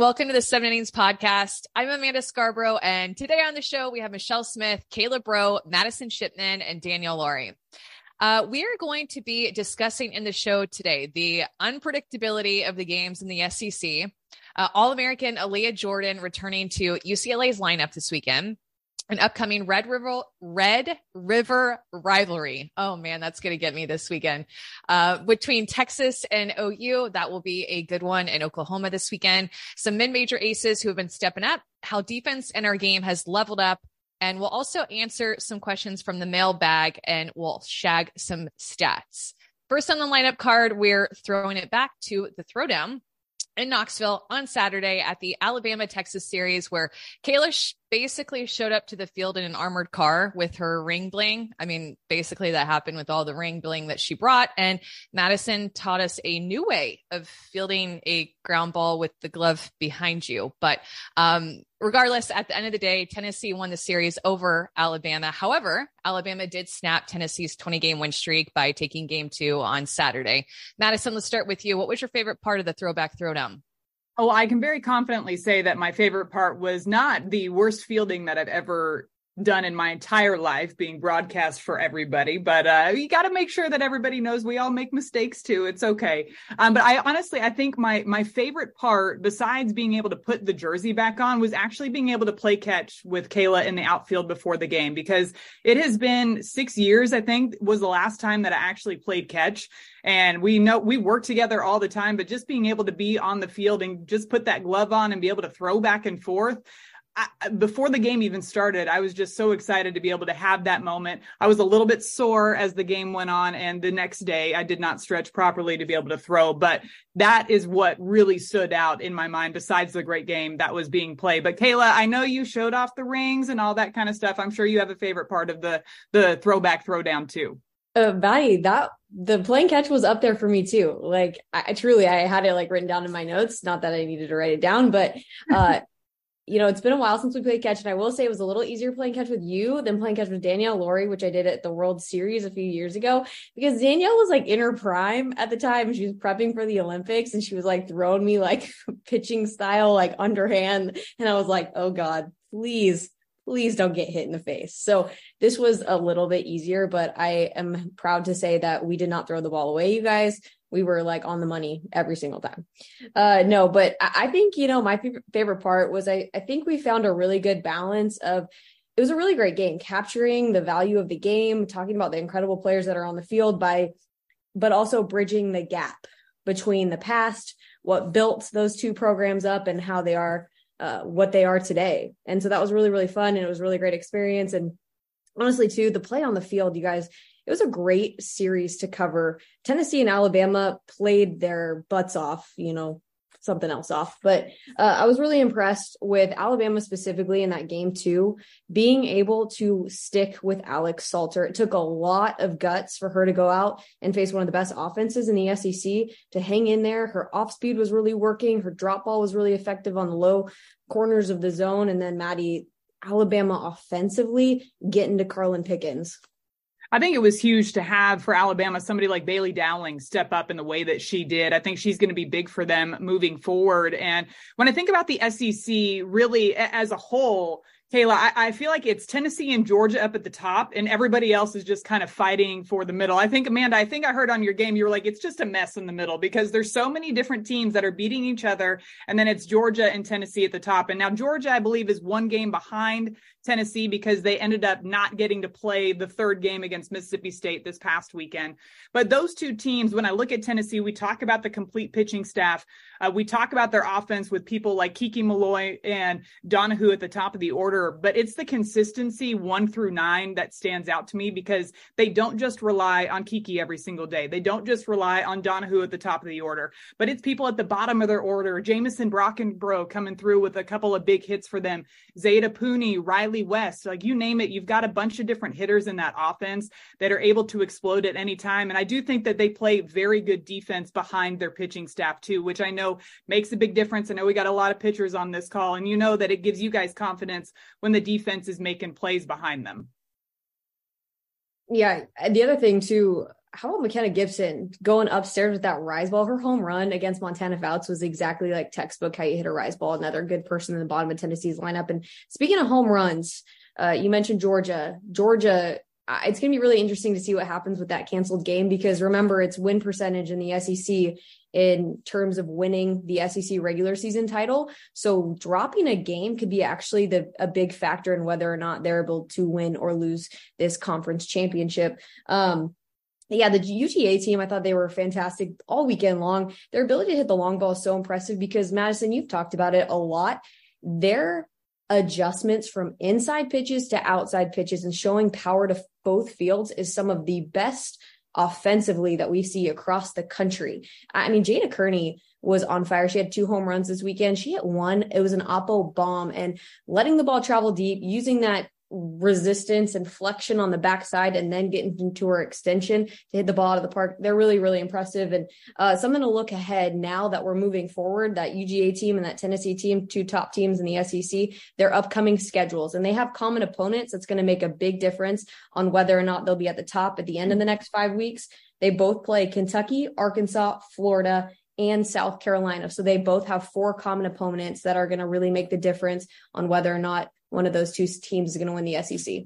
Welcome to the Seven Innings Podcast. I'm Amanda Scarborough, and today on the show we have Michele Smith, Kayla Braud, Madison Shipman, and Danielle Lawrie. Uh, we are going to be discussing in the show today the unpredictability of the games in the SEC, uh, All American Aaliyah Jordan returning to UCLA's lineup this weekend, an upcoming Red River Red River rivalry. Oh man, that's going to get me this weekend. Uh, between Texas and OU, that will be a good one in Oklahoma this weekend. Some mid-major aces who have been stepping up, how defense in our game has leveled up, and we'll also answer some questions from the mailbag and we'll shag some stats. First on the lineup card, we're throwing it back to the throwdown in Knoxville on Saturday at the Alabama Texas series, where Kayla basically showed up to the field in an armored car with her ring bling. I mean, basically that happened with all the ring bling that she brought. And Madison taught us a new way of fielding a ground ball with the glove behind you. But um, regardless, at the end of the day, Tennessee won the series over Alabama. However, Alabama did snap Tennessee's 20 game win streak by taking game two on Saturday. Madison, let's start with you. What was your favorite part of the throwback throwdown? Oh, I can very confidently say that my favorite part was not the worst fielding that I've ever done in my entire life being broadcast for everybody but uh you got to make sure that everybody knows we all make mistakes too. It's okay. Um but i honestly i think my my favorite part besides being able to put the jersey back on was actually being able to play catch with kayla in the outfield before the game because it has been six years i think was the last time that i actually played catch. And we know we work together all the time but just being able to be on the field and just put that glove on and be able to throw back and forth I, before the game even started, I was just so excited to be able to have that moment. I was a little bit sore as the game went on, and the next day I did not stretch properly to be able to throw. But that is what really stood out in my mind, besides the great game that was being played. But Kayla, I know you showed off the rings and all that kind of stuff. I'm sure you have a favorite part of the the throwback throwdown too. Uh, Maddie, that the playing catch was up there for me too. Like I truly, I had it like written down in my notes. Not that I needed to write it down, but uh, you know, it's been a while since we played catch, and I will say it was a little easier playing catch with you than playing catch with Danielle Lawrie, which I did at the World Series a few years ago. Because Danielle was like in her prime at the time. She was prepping for the Olympics and she was like throwing me like pitching style, like underhand. And I was like, oh God, please, please don't get hit in the face. So this was a little bit easier, but I am proud to say that we did not throw the ball away, you guys we were like on the money every single time. Uh, no, but I, I think, you know, my favorite part was I, I think we found a really good balance of it was a really great game, capturing the value of the game, talking about the incredible players that are on the field by, but also bridging the gap between the past, what built those two programs up and how they are, uh, what they are today. And so that was really, really fun. And it was really great experience. And honestly, too, the play on the field, you guys, it was a great series to cover. Tennessee and Alabama played their butts off, you know, something else off. But uh, I was really impressed with Alabama specifically in that game too, being able to stick with Alex Salter. It took a lot of guts for her to go out and face one of the best offenses in the SEC to hang in there. Her off speed was really working. Her drop ball was really effective on the low corners of the zone. And then Maddie, Alabama offensively getting to Karlyn Pickens. I think it was huge to have for Alabama somebody like Bailey Dowling step up in the way that she did. I think she's going to be big for them moving forward. And when I think about the SEC really as a whole, Kayla, I, I, feel like it's Tennessee and Georgia up at the top, and everybody else is just kind of fighting for the middle. I think, Amanda, I think I heard on your game, you were like, it's just a mess in the middle because there's so many different teams that are beating each other. And then it's Georgia and Tennessee at the top. And now Georgia, I believe, is one game behind Tennessee because they ended up not getting to play the third game against Mississippi State this past weekend. But those two teams, when I look at Tennessee, we talk about the complete pitching staff. Uh, we talk about their offense with people like Kiki Milloy and Donahue at the top of the order, but it's the consistency one through nine that stands out to me because they don't just rely on Kiki every single day. They don't just rely on Donahue at the top of the order, but it's people at the bottom of their order. Jamison Brockenbrough coming through with a couple of big hits for them. Zaida Puni, Riley Riley West, like you name it, you've got a bunch of different hitters in that offense that are able to explode at any time. And I do think that they play very good defense behind their pitching staff too, which I know makes a big difference. I know we got a lot of pitchers on this call, and you know that it gives you guys confidence when the defense is making plays behind them. Yeah. The other thing too, how about McKenna Gibson going upstairs with that rise ball? Her home run against Montana Fouts was exactly like textbook how you hit a rise ball. Another good person in the bottom of Tennessee's lineup. And speaking of home runs, uh, you mentioned Georgia. Georgia, it's going to be really interesting to see what happens with that canceled game because remember, it's win percentage in the SEC in terms of winning the SEC regular season title. So dropping a game could be actually the a big factor in whether or not they're able to win or lose this conference championship. Um, yeah, the UGA team, I thought they were fantastic all weekend long. Their ability to hit the long ball is so impressive because Madison, you've talked about it a lot. Their adjustments from inside pitches to outside pitches and showing power to both fields is some of the best offensively that we see across the country. I mean, Jayda Kearney was on fire. She had two home runs this weekend. She hit one. It was an oppo bomb and letting the ball travel deep, using that resistance and flexion on the backside and then getting into her extension to hit the ball out of the park. They're really, really impressive. And uh, something to look ahead now that we're moving forward, that UGA team and that Tennessee team, two top teams in the SEC, their upcoming schedules. And they have common opponents. That's going to make a big difference on whether or not they'll be at the top at the end of the next five weeks. They both play Kentucky, Arkansas, Florida, and South Carolina. So they both have four common opponents that are going to really make the difference on whether or not one of those two teams is going to win the SEC.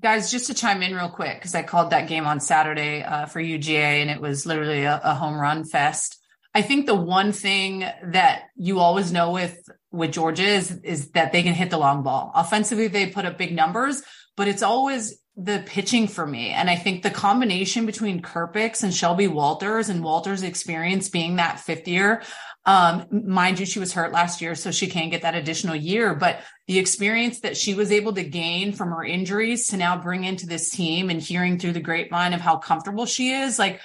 Guys, just to chime in real quick, because I called that game on Saturday uh, for UGA and it was literally a, a home run fest. I think the one thing that you always know with with Georgia is is that they can hit the long ball. Offensively, they put up big numbers, but it's always the pitching for me. And I think the combination between Kerpics and Shelby Walters and Walters' experience being that fifth year, um, mind you, she was hurt last year, so she can't get that additional year. But the experience that she was able to gain from her injuries to now bring into this team and hearing through the grapevine of how comfortable she is, like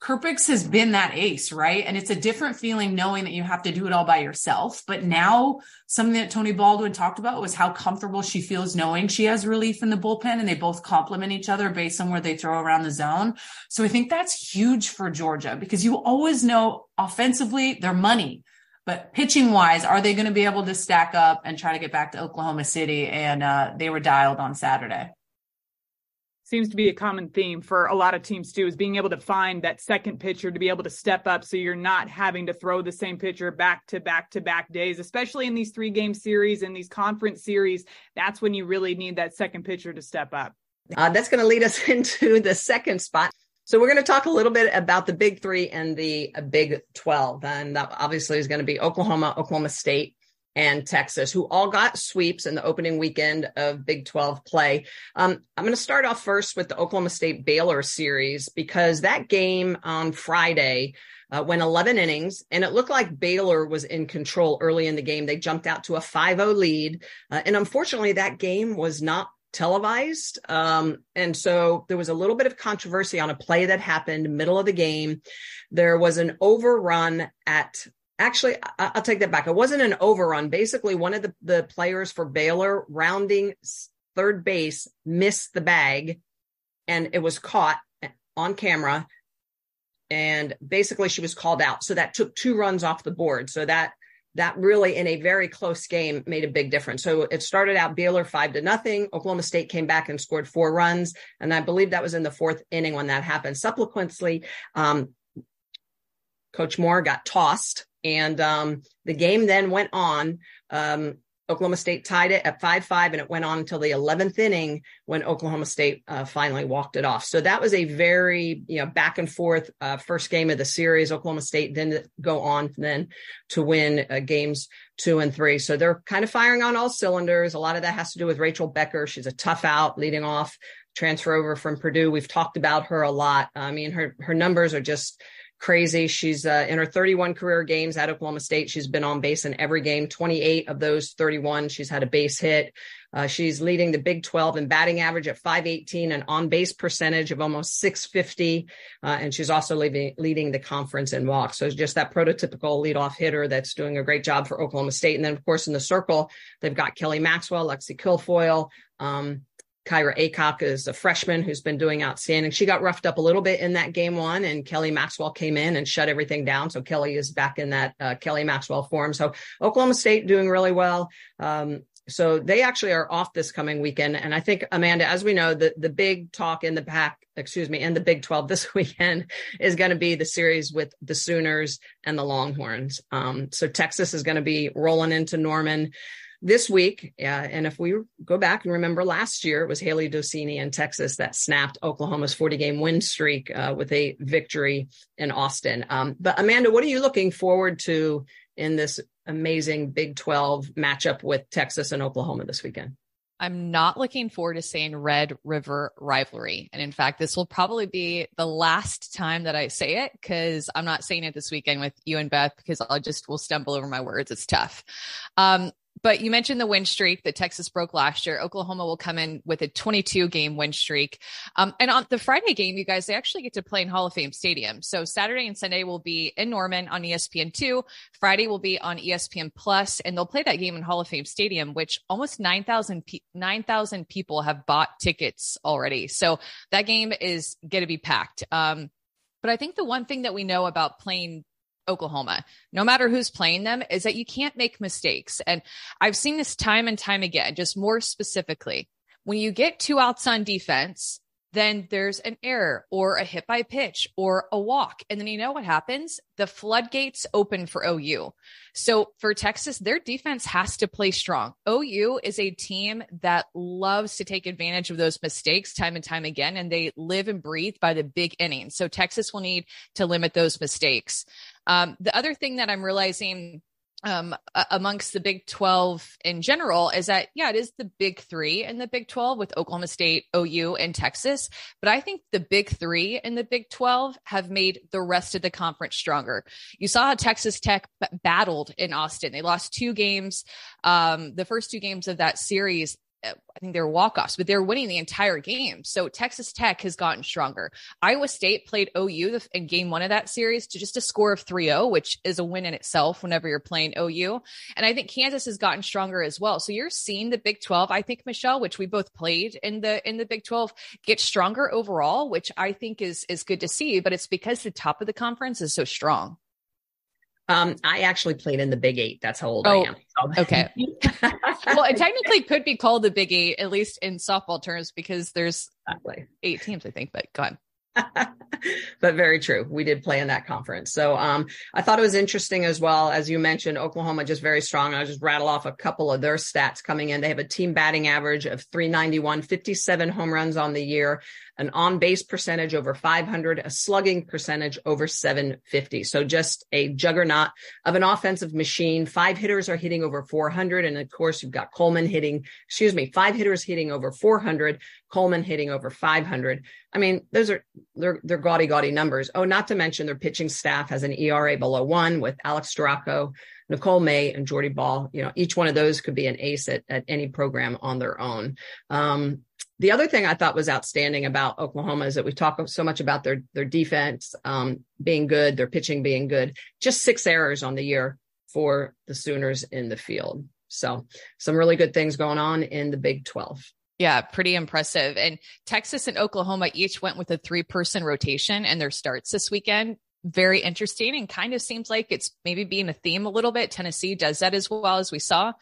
Kerpics has been that ace, right? And it's a different feeling knowing that you have to do it all by yourself. But now something that Tony Baldwin talked about was how comfortable she feels knowing she has relief in the bullpen and they both complement each other based on where they throw around the zone. So I think that's huge for Georgia because you always know offensively their money. But pitching wise, are they going to be able to stack up and try to get back to Oklahoma City? And uh, they were dialed on Saturday seems to be a common theme for a lot of teams too is being able to find that second pitcher to be able to step up so you're not having to throw the same pitcher back to back to back days especially in these three game series and these conference series. That's when you really need that second pitcher to step up. Uh, that's going to lead us into the second spot. So we're going to talk a little bit about the big three and the uh, big 12 and that obviously is going to be oklahoma oklahoma state and Texas, who all got sweeps in the opening weekend of Big 12 play. Um, I'm going to start off first with the Oklahoma State Baylor series because that game on Friday uh, went 11 innings and it looked like Baylor was in control early in the game. They jumped out to a 5 0 lead. Uh, and unfortunately, that game was not televised. Um, and so there was a little bit of controversy on a play that happened middle of the game. There was an overrun at actually I, will take that back. It wasn't an overrun. Basically one of the, the players for baylor rounding third base missed the bag and it was caught on camera and basically she was called out. So that took two runs off the board. So that that really in a very close game made a big difference. So it started out baylor five to nothing. Oklahoma state came back and scored four runs and i believe that was in the fourth inning when that happened. Subsequently um, coach moore got tossed and um, the game then went on. Um, Oklahoma State tied it at 5 5, and it went on until the 11th inning when Oklahoma State uh, finally walked it off. So that was a very, you know, back and forth uh, first game of the series. Oklahoma State then go on then to win uh, games two and three. So they're kind of firing on all cylinders. A lot of that has to do with Rachel Becker. She's a tough out leading off, transfer over from Purdue. We've talked about her a lot. I mean, her, her numbers are just, crazy. She's uh, in her 31 career games at Oklahoma State. She's been on base in every game. 28 of those 31, she's had a base hit. Uh, she's leading the Big 12 in batting average at 518 and on base percentage of almost 650. Uh, and she's also leading, leading the conference in walks. So it's just that prototypical leadoff hitter that's doing a great job for Oklahoma State. And then, of course, in the circle, they've got Kelly Maxwell, Lexi Kilfoyle, um, Kyra Aycock is a freshman who's been doing outstanding. She got roughed up a little bit in that game one, and Kelly Maxwell came in and shut everything down. So Kelly is back in that uh, Kelly Maxwell form. So Oklahoma State doing really well. Um, so they actually are off this coming weekend. And I think, Amanda, as we know, the, the big talk in the pack, excuse me, in the Big 12 this weekend is going to be the series with the Sooners and the Longhorns. Um, so Texas is going to be rolling into Norman this week. Uh, and if we go back and remember last year, it was Hailey Dolcini in Texas that snapped Oklahoma's 40 game win streak uh, with a victory in Austin. Um, but Amanda, what are you looking forward to in this amazing Big 12 matchup with Texas and Oklahoma this weekend? I'm not looking forward to saying Red River rivalry. And in fact, this will probably be the last time that I say it because I'm not saying it this weekend with you and Beth because I'll just will stumble over my words. It's tough. Um, but you mentioned the win streak that Texas broke last year. Oklahoma will come in with a 22 game win streak. Um, and on the Friday game, you guys, they actually get to play in Hall of Fame Stadium. So Saturday and Sunday will be in Norman on ESPN2. Friday will be on ESPN Plus, and they'll play that game in Hall of Fame Stadium, which almost 9,000 pe- 9, people have bought tickets already. So that game is going to be packed. Um, but I think the one thing that we know about playing Oklahoma, no matter who's playing them, is that you can't make mistakes. And I've seen this time and time again, just more specifically. When you get two outs on defense, then there's an error or a hit by pitch or a walk. And then you know what happens? The floodgates open for OU. So for Texas, their defense has to play strong. OU is a team that loves to take advantage of those mistakes time and time again, and they live and breathe by the big innings. So Texas will need to limit those mistakes. Um, the other thing that I'm realizing um, amongst the Big 12 in general is that, yeah, it is the big three in the Big 12 with Oklahoma State, OU, and Texas. But I think the big three in the Big 12 have made the rest of the conference stronger. You saw how Texas Tech battled in Austin. They lost two games, um, the first two games of that series. Uh, I think they were walk-offs, but they're winning the entire game. So Texas Tech has gotten stronger. Iowa State played OU in game one of that series to just a score of 3-0, which is a win in itself whenever you're playing OU. And I think Kansas has gotten stronger as well. So you're seeing the Big 12, I think, Michele, which we both played in the in the Big 12, get stronger overall, which I think is is good to see. But it's because the top of the conference is so strong. Um, I actually played in the Big Eight. That's how old oh, I am. okay. well, it technically could be called the Big Eight, at least in softball terms, because there's exactly. eight teams, I think. But go on. but very true. We did play in that conference. So um, I thought it was interesting as well. As you mentioned, Oklahoma just very strong. I'll just rattle off a couple of their stats coming in. They have a team batting average of 391, 57 home runs on the year, an on base percentage over 500, a slugging percentage over 750. So just a juggernaut of an offensive machine. Five hitters are hitting over 400. And of course, you've got Coleman hitting, excuse me, five hitters hitting over 400, Coleman hitting over 500. I mean, those are, they're, they're gaudy, gaudy numbers. Oh, not to mention their pitching staff has an ERA below one with Alex Storako, Nicole May, and Jordy Bahl, You know, each one of those could be an ace at, at any program on their own. Um, the other thing I thought was outstanding about Oklahoma is that we talk so much about their their defense um, being good, their pitching being good. Just six errors on the year for the Sooners in the field. So some really good things going on in the Big 12. Yeah, pretty impressive. And Texas and Oklahoma each went with a three person rotation and their starts this weekend. Very interesting and kind of seems like it's maybe being a theme a little bit. Tennessee does that as well as we saw.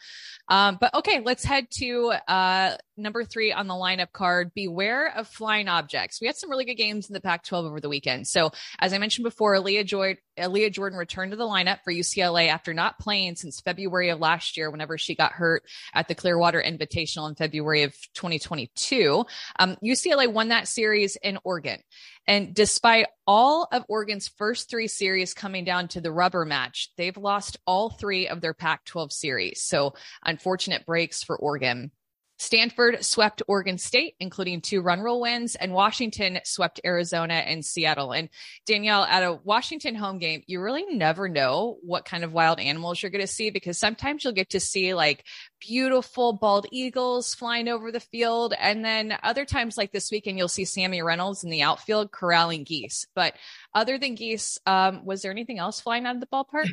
Um, but okay, let's head to uh, number three on the lineup card. Beware of flying objects. We had some really good games in the Pac 12 over the weekend. So, as I mentioned before, Joy- Leah Jordan returned to the lineup for UCLA after not playing since February of last year, whenever she got hurt at the Clearwater Invitational in February of 2022. Um, UCLA won that series in Oregon. And despite all of Oregon's first three series coming down to the rubber match, they've lost all three of their Pac 12 series. So unfortunate breaks for Oregon. Stanford swept Oregon State, including two run rule wins, and Washington swept Arizona and Seattle. And Danielle, at a Washington home game, you really never know what kind of wild animals you're going to see because sometimes you'll get to see like beautiful bald eagles flying over the field. And then other times, like this weekend, you'll see Sammy Reynolds in the outfield corralling geese. But other than geese, um, was there anything else flying out of the ballpark?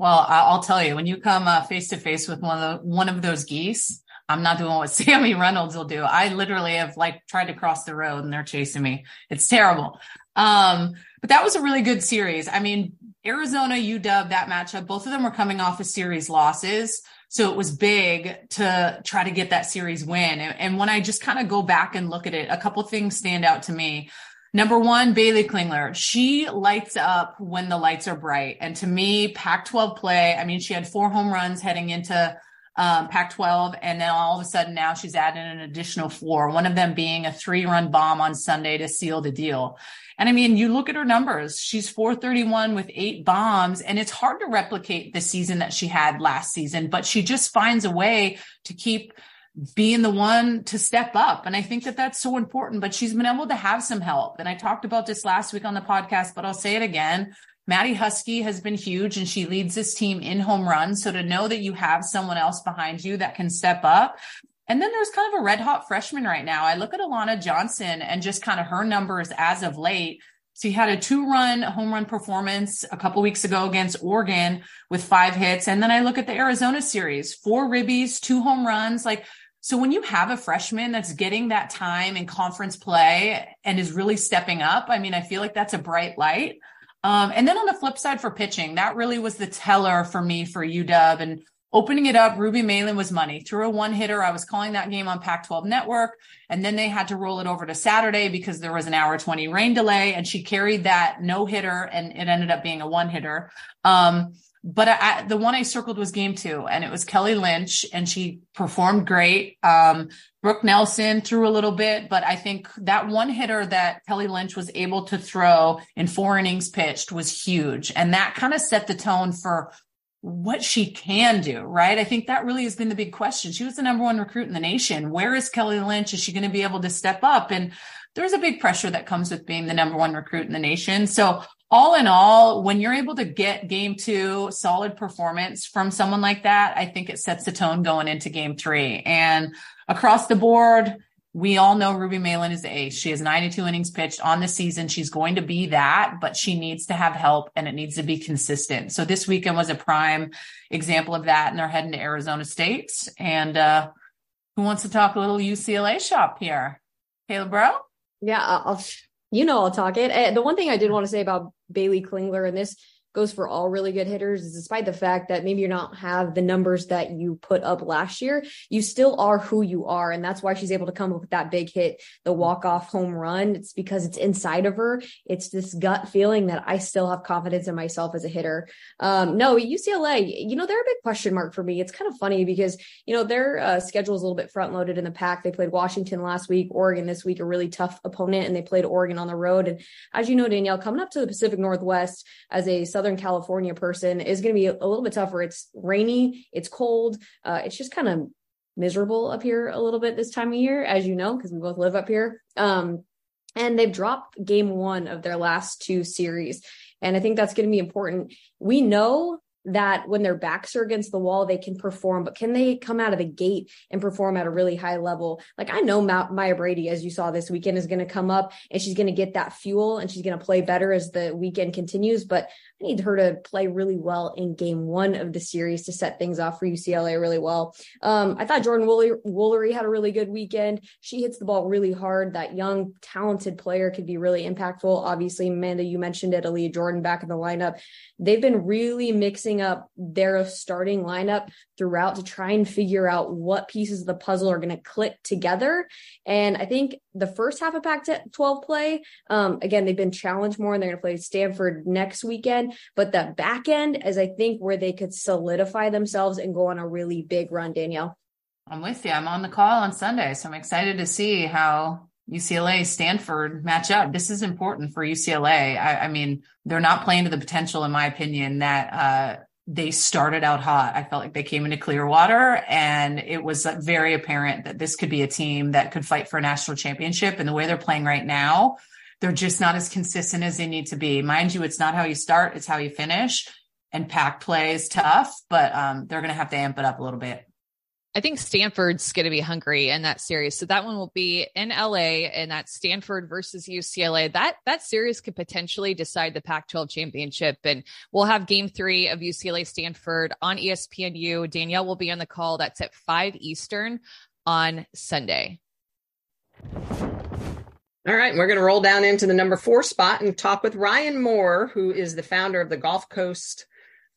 Well, I'll tell you, when you come face to face with one of the, one of those geese, I'm not doing what Sammy Reynolds will do. I literally have like tried to cross the road and they're chasing me. It's terrible. Um, but that was a really good series. I mean, Arizona, UW, that matchup, both of them were coming off of series losses. So it was big to try to get that series win. And, and when I just kind of go back and look at it, a couple things stand out to me. Number one, Bailey Klingler. She lights up when the lights are bright. And to me, Pac 12 play, I mean, she had four home runs heading into um, Pac 12. And then all of a sudden now she's adding an additional four, one of them being a three run bomb on Sunday to seal the deal. And I mean, you look at her numbers, she's 431 with eight bombs, and it's hard to replicate the season that she had last season, but she just finds a way to keep being the one to step up. And I think that that's so important, but she's been able to have some help. And I talked about this last week on the podcast, but I'll say it again. Maddie Huskey has been huge and she leads this team in home runs. So to know that you have someone else behind you that can step up. And then there's kind of a red hot freshman right now. I look at Alana Johnson and just kind of her numbers as of late. She had a two run home run performance a couple weeks ago against Oregon with five hits. And then I look at the Arizona series, four ribbies, two home runs. Like so when you have a freshman that's getting that time in conference play and is really stepping up, I mean, I feel like that's a bright light. Um, and then on the flip side for pitching, that really was the teller for me for UW and opening it up. Ruby Meylan was money through a one hitter. I was calling that game on Pac 12 network and then they had to roll it over to Saturday because there was an hour 20 rain delay and she carried that no hitter and it ended up being a one hitter. Um, but I, the one I circled was game two, and it was Kelly Lynch, and she performed great. Um, Brooke Nelson threw a little bit, but I think that one hitter that Kelly Lynch was able to throw in four innings pitched was huge. And that kind of set the tone for what she can do, right? I think that really has been the big question. She was the number one recruit in the nation. Where is Kelly Lynch? Is she going to be able to step up? And there's a big pressure that comes with being the number one recruit in the nation. So all in all, when you're able to get game two solid performance from someone like that, I think it sets the tone going into game three. And across the board, we all know Ruby Meylan is the ace. She has 92 innings pitched on the season. She's going to be that, but she needs to have help and it needs to be consistent. So this weekend was a prime example of that. And they're heading to Arizona State. And uh, who wants to talk a little UCLA shop here? Kayla Braud? Yeah, I'll, you know, I'll talk it. Eh, the one thing I did want to say about Bailey Klingler and this goes for all really good hitters is despite the fact that maybe you're not have the numbers that you put up last year, you still are who you are. And that's why she's able to come up with that big hit, the walk off home run. It's because it's inside of her. It's this gut feeling that I still have confidence in myself as a hitter. Um, no, UCLA, you know, they're a big question mark for me. It's kind of funny because, you know, their uh, schedule is a little bit front loaded in the pack. They played Washington last week, Oregon this week, a really tough opponent, and they played Oregon on the road. And as you know, Danielle, coming up to the Pacific Northwest as a Southern California person is going to be a little bit tougher. It's rainy, it's cold, uh, it's just kind of miserable up here a little bit this time of year, as you know, because we both live up here. Um, and they've dropped game one of their last two series. And I think that's going to be important. We know that when their backs are against the wall, they can perform, but can they come out of the gate and perform at a really high level? Like I know Ma- Maya Brady, as you saw this weekend, is going to come up and she's going to get that fuel and she's going to play better as the weekend continues. But I need her to play really well in game one of the series to set things off for UCLA really well. Um, I thought Jordan Woolery had a really good weekend. She hits the ball really hard. That young, talented player could be really impactful. Obviously, Amanda, you mentioned it, Jordan back in the lineup. They've been really mixing up their starting lineup throughout to try and figure out what pieces of the puzzle are going to click together. And I think the first half of Pac 12 play, um, again, they've been challenged more and they're going to play Stanford next weekend. But the back end is, I think, where they could solidify themselves and go on a really big run, Danielle. I'm with you. I'm on the call on Sunday. So I'm excited to see how UCLA, Stanford match up. This is important for UCLA. I, I mean, they're not playing to the potential, in my opinion, that uh, they started out hot. I felt like they came into Clearwater and it was very apparent that this could be a team that could fight for a national championship. And the way they're playing right now, they're just not as consistent as they need to be. Mind you, it's not how you start, it's how you finish. And pack play is tough, but um, they're going to have to amp it up a little bit. I think Stanford's going to be hungry in that series. So that one will be in LA and that's Stanford versus UCLA. That that series could potentially decide the Pac-12 championship and we'll have game 3 of UCLA Stanford on ESPNU. Danielle will be on the call. That's at 5 Eastern on Sunday. All right, we're going to roll down into the number 4 spot and talk with Ryan Moore, who is the founder of the Gulf Coast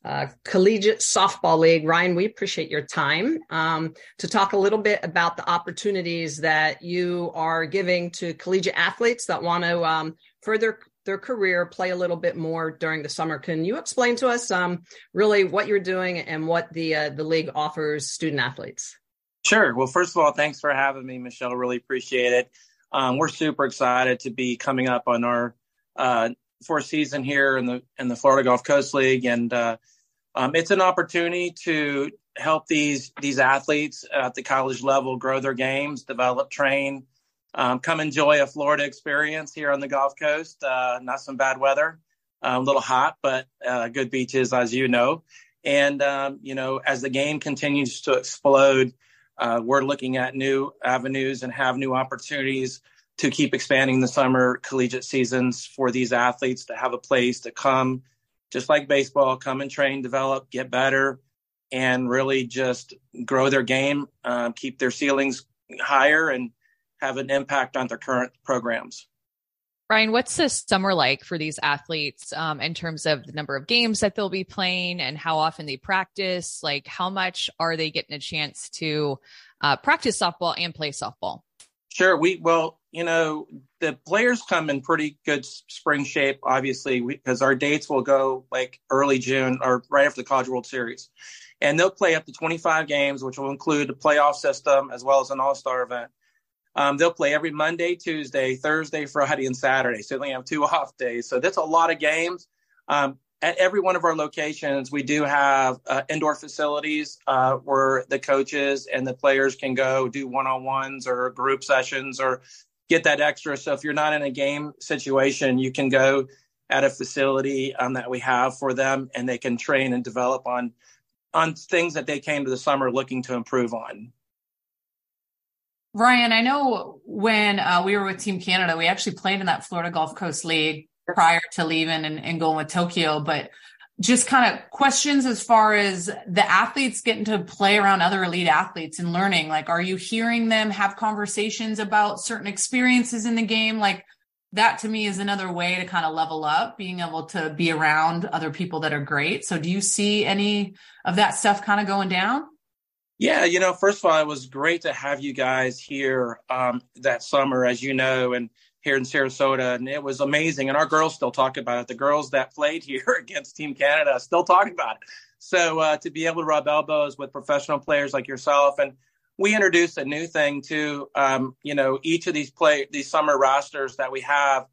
uh, Collegiate Softball League. Ryan, we appreciate your time um, to talk a little bit about the opportunities that you are giving to collegiate athletes that want to um, further their career, play a little bit more during the summer. Can you explain to us um, really what you're doing and what the uh, the league offers student athletes? Sure. Well, first of all, thanks for having me, Michele. Really appreciate it. Um, we're super excited to be coming up on our uh, fourth season here in the in the Florida Gulf Coast League, and uh, um, it's an opportunity to help these these athletes at the college level grow their games, develop, train, um, come enjoy a Florida experience here on the Gulf Coast. Uh, not some bad weather, uh, a little hot, but uh, good beaches, as you know. And um, you know, as the game continues to explode uh, we're looking at new avenues and have new opportunities to keep expanding the summer collegiate seasons for these athletes to have a place to come, just like baseball, come and train, develop, get better, and really just grow their game, uh, keep their ceilings higher, and have an impact on their current programs. Ryan, what's the summer like for these athletes um, in terms of the number of games that they'll be playing and how often they practice? Like, how much are they getting a chance to uh, practice softball and play softball? Sure. We, well, you know, the players come in pretty good spring shape, obviously, because our dates will go like early June or right after the College World Series. And they'll play up to 25 games, which will include a playoff system as well as an all star event. Um, they'll play every Monday, Tuesday, Thursday, Friday, and Saturday. So they have two off days. So that's a lot of games. Um, at every one of our locations, we do have uh, indoor facilities uh, where the coaches and the players can go do one on ones or group sessions or get that extra. So if you're not in a game situation, you can go at a facility um, that we have for them and they can train and develop on on things that they came to the summer looking to improve on. Ryan, I know when uh, we were with Team Canada, we actually played in that Florida Gulf Coast League prior to leaving and, and going with Tokyo, but just kind of questions as far as the athletes getting to play around other elite athletes and learning. Like, are you hearing them have conversations about certain experiences in the game? Like, that to me is another way to kind of level up, being able to be around other people that are great. So, do you see any of that stuff kind of going down? Yeah, you know, first of all, it was great to have you guys here um, that summer, as you know, and here in Sarasota, and it was amazing. And our girls still talk about it. The girls that played here against Team Canada still talk about it. So uh, to be able to rub elbows with professional players like yourself, and we introduced a new thing too. Um, you know, each of these play these summer rosters that we have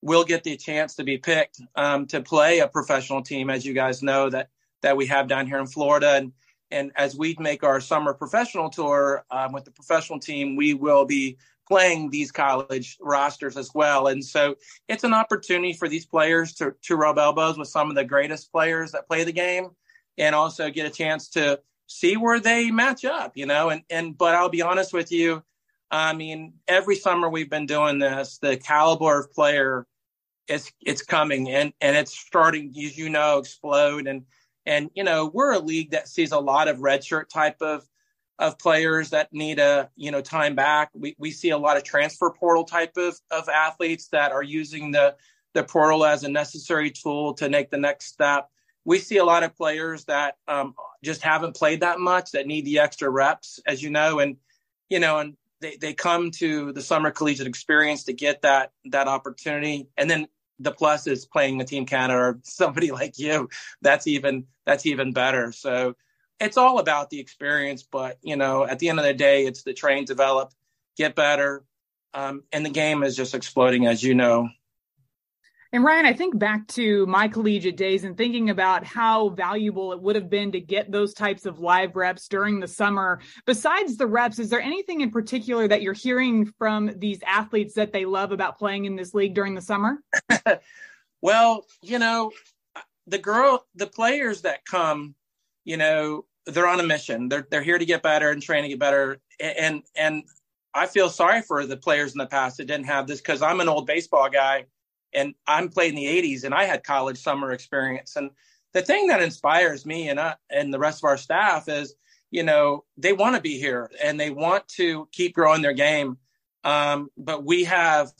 will get the chance to be picked um, to play a professional team, as you guys know that that we have down here in Florida, and and as we make our summer professional tour um, with the professional team, we will be playing these college rosters as well. And so it's an opportunity for these players to, to rub elbows with some of the greatest players that play the game and also get a chance to see where they match up, you know, and, and, but I'll be honest with you. I mean, every summer we've been doing this, the caliber of player it's, it's coming and, and it's starting, as you know, explode. And, and, you know, we're a league that sees a lot of redshirt type of, of players that need a, you know, time back. We, we see a lot of transfer portal type of, of athletes that are using the, the portal as a necessary tool to make the next step. We see a lot of players that um, just haven't played that much that need the extra reps, as you know, and, you know, and they, they come to the summer collegiate experience to get that, that opportunity. And then the plus is playing the team Canada or somebody like you. That's even that's even better. So it's all about the experience, but you know, at the end of the day, it's the train, develop, get better, um, and the game is just exploding, as you know. And Ryan, I think back to my collegiate days and thinking about how valuable it would have been to get those types of live reps during the summer. Besides the reps, is there anything in particular that you're hearing from these athletes that they love about playing in this league during the summer? well, you know, the girl, the players that come, you know, they're on a mission. They're they're here to get better and train to get better. And and I feel sorry for the players in the past that didn't have this because I'm an old baseball guy and I'm played in the 80s and I had college summer experience. And the thing that inspires me and, uh, and the rest of our staff is, you know, they want to be here and they want to keep growing their game. Um, but we have,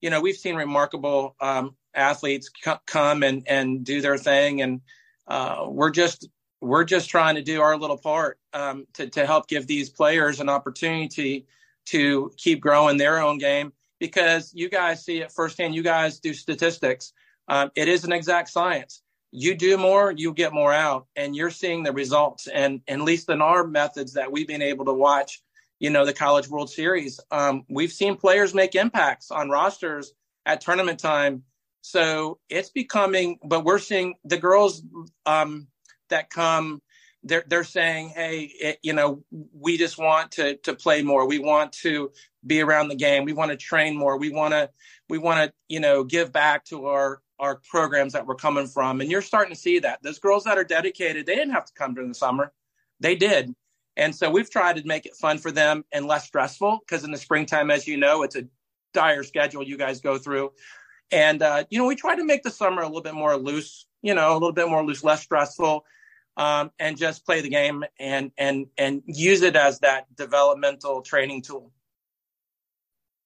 you know, we've seen remarkable um, athletes c- come and, and do their thing. And uh, we're just we're just trying to do our little part um, to to help give these players an opportunity to keep growing their own game because you guys see it firsthand. You guys do statistics. Um, it is an exact science. You do more, you get more out, and you're seeing the results. And, at least in our methods that we've been able to watch, you know, the College World Series, um, we've seen players make impacts on rosters at tournament time. So it's becoming, but we're seeing the girls um, that come they're they're saying, hey, it, you know, we just want to to play more. We want to be around the game. We want to train more. We want to we want to you know give back to our our programs that we're coming from. And you're starting to see that those girls that are dedicated, they didn't have to come during the summer, they did. And so we've tried to make it fun for them and less stressful because in the springtime, as you know, it's a dire schedule you guys go through. And, uh, you know, we try to make the summer a little bit more loose, you know, a little bit more loose, less stressful um, and just play the game and and and use it as that developmental training tool.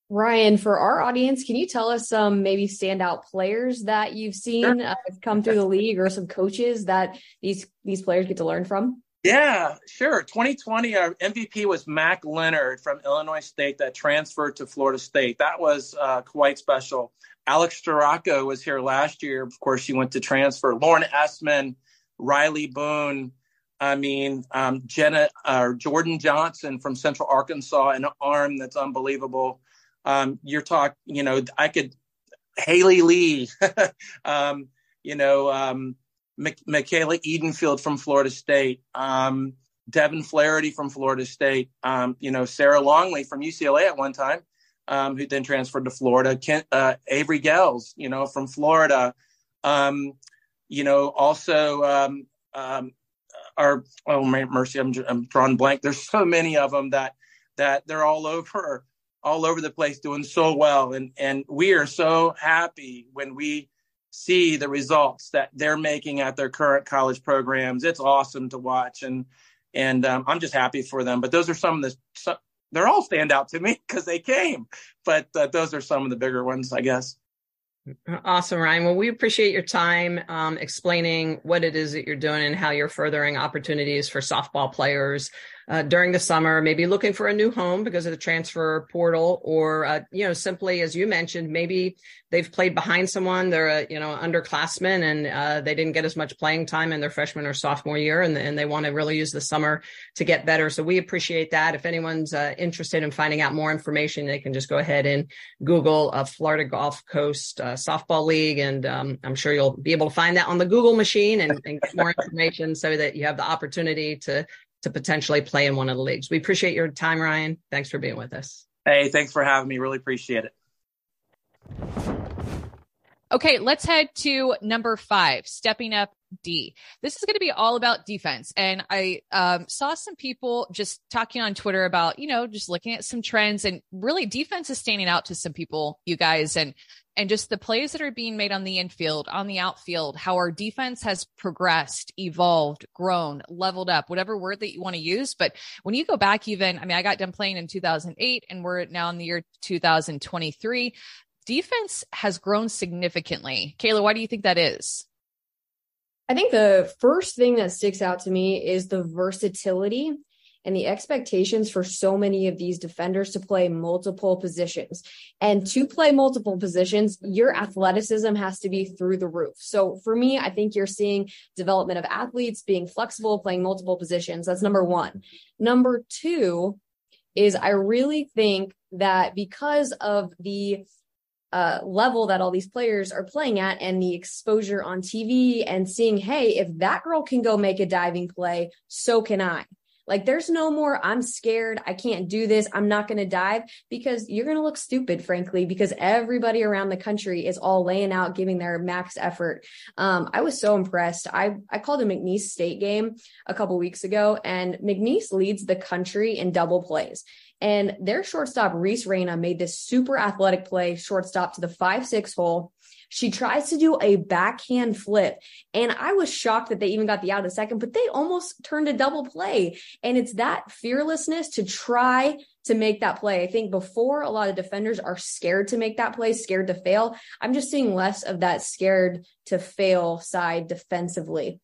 Ryan, for our audience, can you tell us some maybe standout players that you've seen sure. uh, come through the league, or some coaches that these these players get to learn from? Yeah, sure. 2020, our MVP was Mac Leonard from Illinois State that transferred to Florida State. That was uh, quite special. Alex Storako was here last year. Of course, she went to transfer. Lauren Essman Riley Boone. I mean, um, Jenna uh, Jordan Johnson from Central Arkansas, an arm that's unbelievable. Um, you're talking, you know, I could Haley Lee, um, you know, um, Michaela Edenfield from Florida State, um, Devin Flaherty from Florida State, um, you know, Sarah Longley from UCLA at one time, um, who then transferred to Florida, Kent, uh, Avery Gels, you know, from Florida. Um, you know, also um, um, our oh mercy, I'm I'm drawing blank. There's so many of them that that they're all over all over the place doing so well, and and we are so happy when we see the results that they're making at their current college programs. It's awesome to watch, and and um, I'm just happy for them. But those are some of the some, they're all stand out to me because they came, but uh, those are some of the bigger ones, I guess. Awesome, Ryan. Well, we appreciate your time um, explaining what it is that you're doing and how you're furthering opportunities for softball players uh, during the summer, maybe looking for a new home because of the transfer portal, or uh, you know, simply as you mentioned, maybe they've played behind someone, they're a you know underclassmen, and uh, they didn't get as much playing time in their freshman or sophomore year, and, and they want to really use the summer to get better. So we appreciate that. If anyone's uh, interested in finding out more information, they can just go ahead and Google uh, Florida Gulf Coast uh, Softball League, and um, I'm sure you'll be able to find that on the Google machine and, and get more information so that you have the opportunity to to potentially play in one of the leagues. We appreciate your time, Ryan. Thanks for being with us. Hey, thanks for having me. Really appreciate it. Okay, let's head to number five, stepping up D. This is going to be all about defense. And I um, saw some people just talking on Twitter about, you know, just looking at some trends and really defense is standing out to some people, you guys. And and just the plays that are being made on the infield, on the outfield, how our defense has progressed, evolved, grown, leveled up, whatever word that you want to use. But when you go back, even, I mean, I got done playing in 2008 and we're now in the year 2023. Defense has grown significantly. Kayla, why do you think that is? I think the first thing that sticks out to me is the versatility and the expectations for so many of these defenders to play multiple positions. And to play multiple positions, your athleticism has to be through the roof. So for me, I think you're seeing development of athletes being flexible, playing multiple positions. That's number one. Number two is I really think that because of the uh, level that all these players are playing at and the exposure on TV and seeing, hey, if that girl can go make a diving play, so can I. Like there's no more, I'm scared. I can't do this. I'm not going to dive because you're going to look stupid, frankly, because everybody around the country is all laying out, giving their max effort. Um, I was so impressed. I, I called a McNeese State game a couple weeks ago and McNeese leads the country in double plays. And their shortstop, Reese Reyna, made this super athletic play, shortstop to the 5 6 hole. She tries to do a backhand flip. And I was shocked that they even got the out of second, but they almost turned a double play. And it's that fearlessness to try to make that play. I think before a lot of defenders are scared to make that play, scared to fail. I'm just seeing less of that scared to fail side defensively.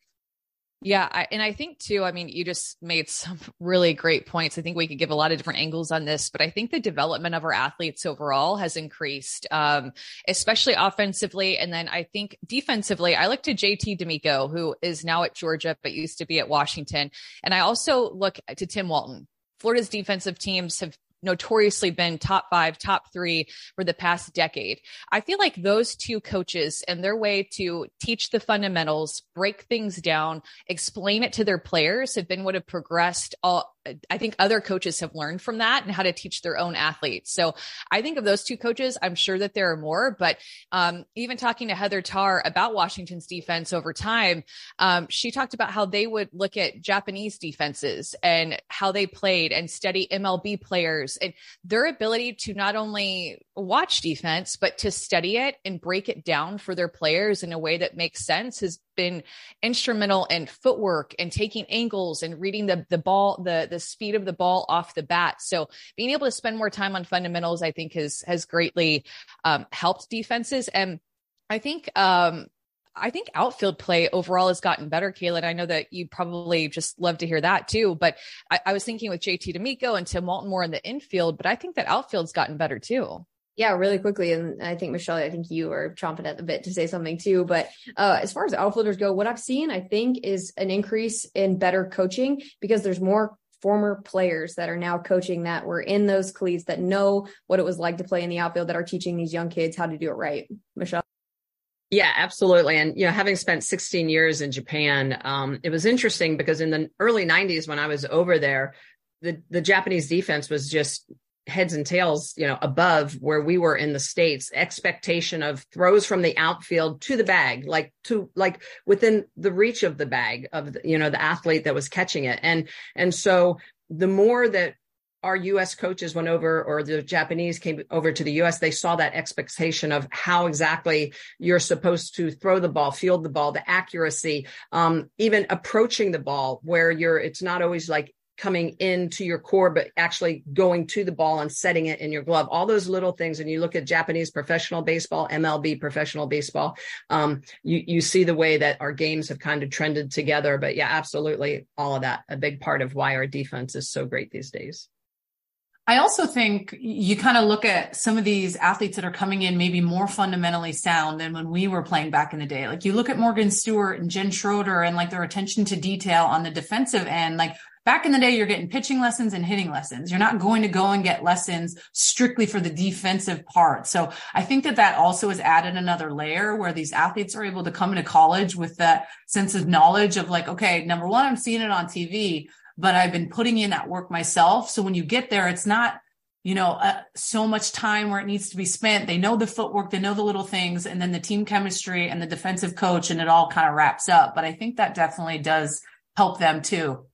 Yeah. I, and I think too, I mean, you just made some really great points. I think we could give a lot of different angles on this, but I think the development of our athletes overall has increased, um, especially offensively. And then I think defensively, I look to JT D'Amico, who is now at Georgia, but used to be at Washington. And I also look to Tim Walton. Florida's defensive teams have notoriously been top five, top three for the past decade. I feel like those two coaches and their way to teach the fundamentals, break things down, explain it to their players have been what have progressed all I think other coaches have learned from that and how to teach their own athletes. So I think of those two coaches. I'm sure that there are more, but um, even talking to Heather Tarr about Washington's defense over time, um, she talked about how they would look at Japanese defenses and how they played and study MLB players and their ability to not only watch defense, but to study it and break it down for their players in a way that makes sense has been instrumental in footwork and taking angles and reading the the ball the the speed of the ball off the bat. So being able to spend more time on fundamentals, I think, has has greatly um, helped defenses. And I think um, I think outfield play overall has gotten better, Kayla. I know that you probably just love to hear that too. But I, I was thinking with JT D'Amico and Tim Walton more in the infield, but I think that outfield's gotten better too. Yeah, really quickly. And I think Michele, I think you are chomping at the bit to say something too. But uh, as far as outfielders go, what I've seen, I think, is an increase in better coaching because there's more former players that are now coaching that were in those cleats that know what it was like to play in the outfield that are teaching these young kids how to do it right. Michele. Yeah, absolutely. And, you know, having spent 16 years in Japan, um, it was interesting because in the early 90s when I was over there, the, the Japanese defense was just heads and tails, you know, above where we were in the States, expectation of throws from the outfield to the bag, like to like within the reach of the bag of, the, you know, the athlete that was catching it. And, and so the more that our US coaches went over or the Japanese came over to the US, they saw that expectation of how exactly you're supposed to throw the ball, field the ball, the accuracy, um, even approaching the ball where you're, it's not always like coming into your core, but actually going to the ball and setting it in your glove. All those little things. And you look at Japanese professional baseball, MLB professional baseball, um, you, you see the way that our games have kind of trended together. But yeah, absolutely. All of that, a big part of why our defense is so great these days. I also think you kind of look at some of these athletes that are coming in maybe more fundamentally sound than when we were playing back in the day. Like you look at Morgan Stewart and Jen Schroeder and like their attention to detail on the defensive end. Like Back in the day, you're getting pitching lessons and hitting lessons. You're not going to go and get lessons strictly for the defensive part. So I think that that also has added another layer where these athletes are able to come into college with that sense of knowledge of like, okay, number one, I'm seeing it on TV, but I've been putting in that work myself. So when you get there, it's not you know, uh, so much time where it needs to be spent. They know the footwork, they know the little things, and then the team chemistry and the defensive coach, and it all kind of wraps up. But I think that definitely does help them too.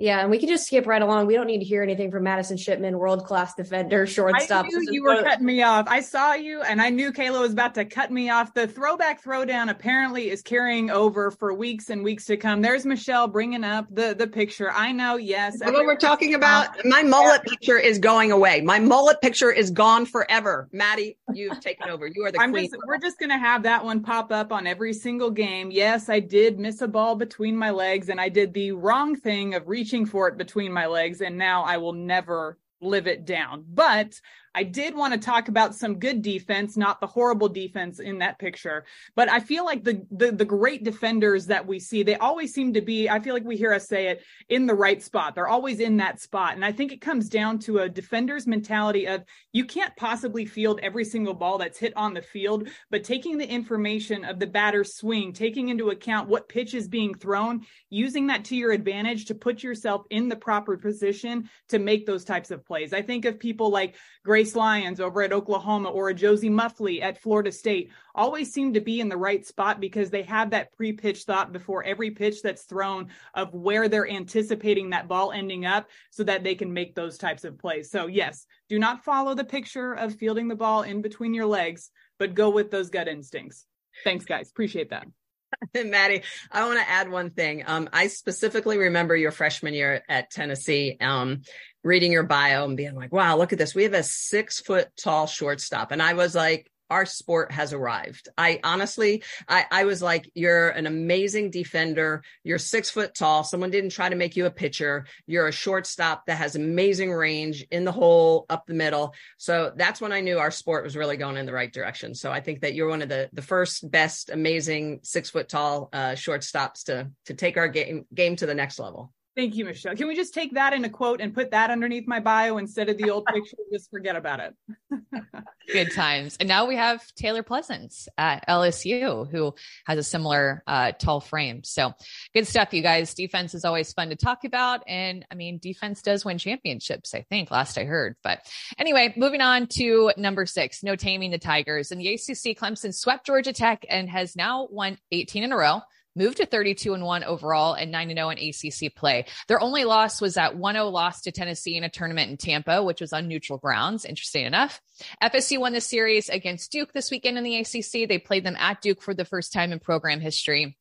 Yeah, and we can just skip right along. We don't need to hear anything from Madison Shipman, world class defender, shortstop. I knew you were cutting me off. I saw you, and I knew Kayla was about to cut me off. The throwback throwdown apparently is carrying over for weeks and weeks to come. There's Michele bringing up the the picture. I know, yes. What we're talking uh, about? My mullet yeah. picture is going away. My mullet picture is gone forever. Maddie, you've taken over. You are the I'm queen. Just, we're just gonna have that one pop up on every single game. Yes, I did miss a ball between my legs, and I did the wrong thing of reaching for it between my legs, and now I will never live it down. But I did want to talk about some good defense, not the horrible defense in that picture. But I feel like the, the, the great defenders that we see, they always seem to be. I feel like we hear us say it in the right spot. They're always in that spot, and I think it comes down to a defender's mentality of you can't possibly field every single ball that's hit on the field, but taking the information of the batter's swing, taking into account what pitch is being thrown, using that to your advantage to put yourself in the proper position to make those types of plays. I think of people like Grace Grace Lyons over at Oklahoma or a Josie Muffley at Florida State always seem to be in the right spot because they have that pre pitch thought before every pitch that's thrown of where they're anticipating that ball ending up so that they can make those types of plays. So, yes, do not follow the picture of fielding the ball in between your legs, but go with those gut instincts. Thanks, guys. Appreciate that. Maddie, I want to add one thing. Um, I specifically remember your freshman year at Tennessee, um, reading your bio and being like, wow, look at this. We have a six foot tall shortstop. And I was like, our sport has arrived. I honestly, I, I was like, you're an amazing defender. You're six foot tall. Someone didn't try to make you a pitcher. You're a shortstop that has amazing range in the hole, up the middle. So that's when I knew our sport was really going in the right direction. So I think that you're one of the the first best, amazing six foot tall uh, shortstops to to take our game game to the next level. Thank you, Michele. Can we just take that in a quote and put that underneath my bio instead of the old picture? Just forget about it. Good times. And now we have Taylor Pleasants at LSU, who has a similar uh, tall frame. So good stuff, you guys. Defense is always fun to talk about. And I mean, defense does win championships, I think, last I heard. But anyway, moving on to number six, no taming the Tigers. In the ACC, Clemson swept Georgia Tech and has now won 18 in a row moved to 32 and 1 overall and 9 0 in ACC play. Their only loss was that 1 0 loss to Tennessee in a tournament in Tampa, which was on neutral grounds. Interesting enough. FSU won the series against Duke this weekend in the ACC. They played them at Duke for the first time in program history.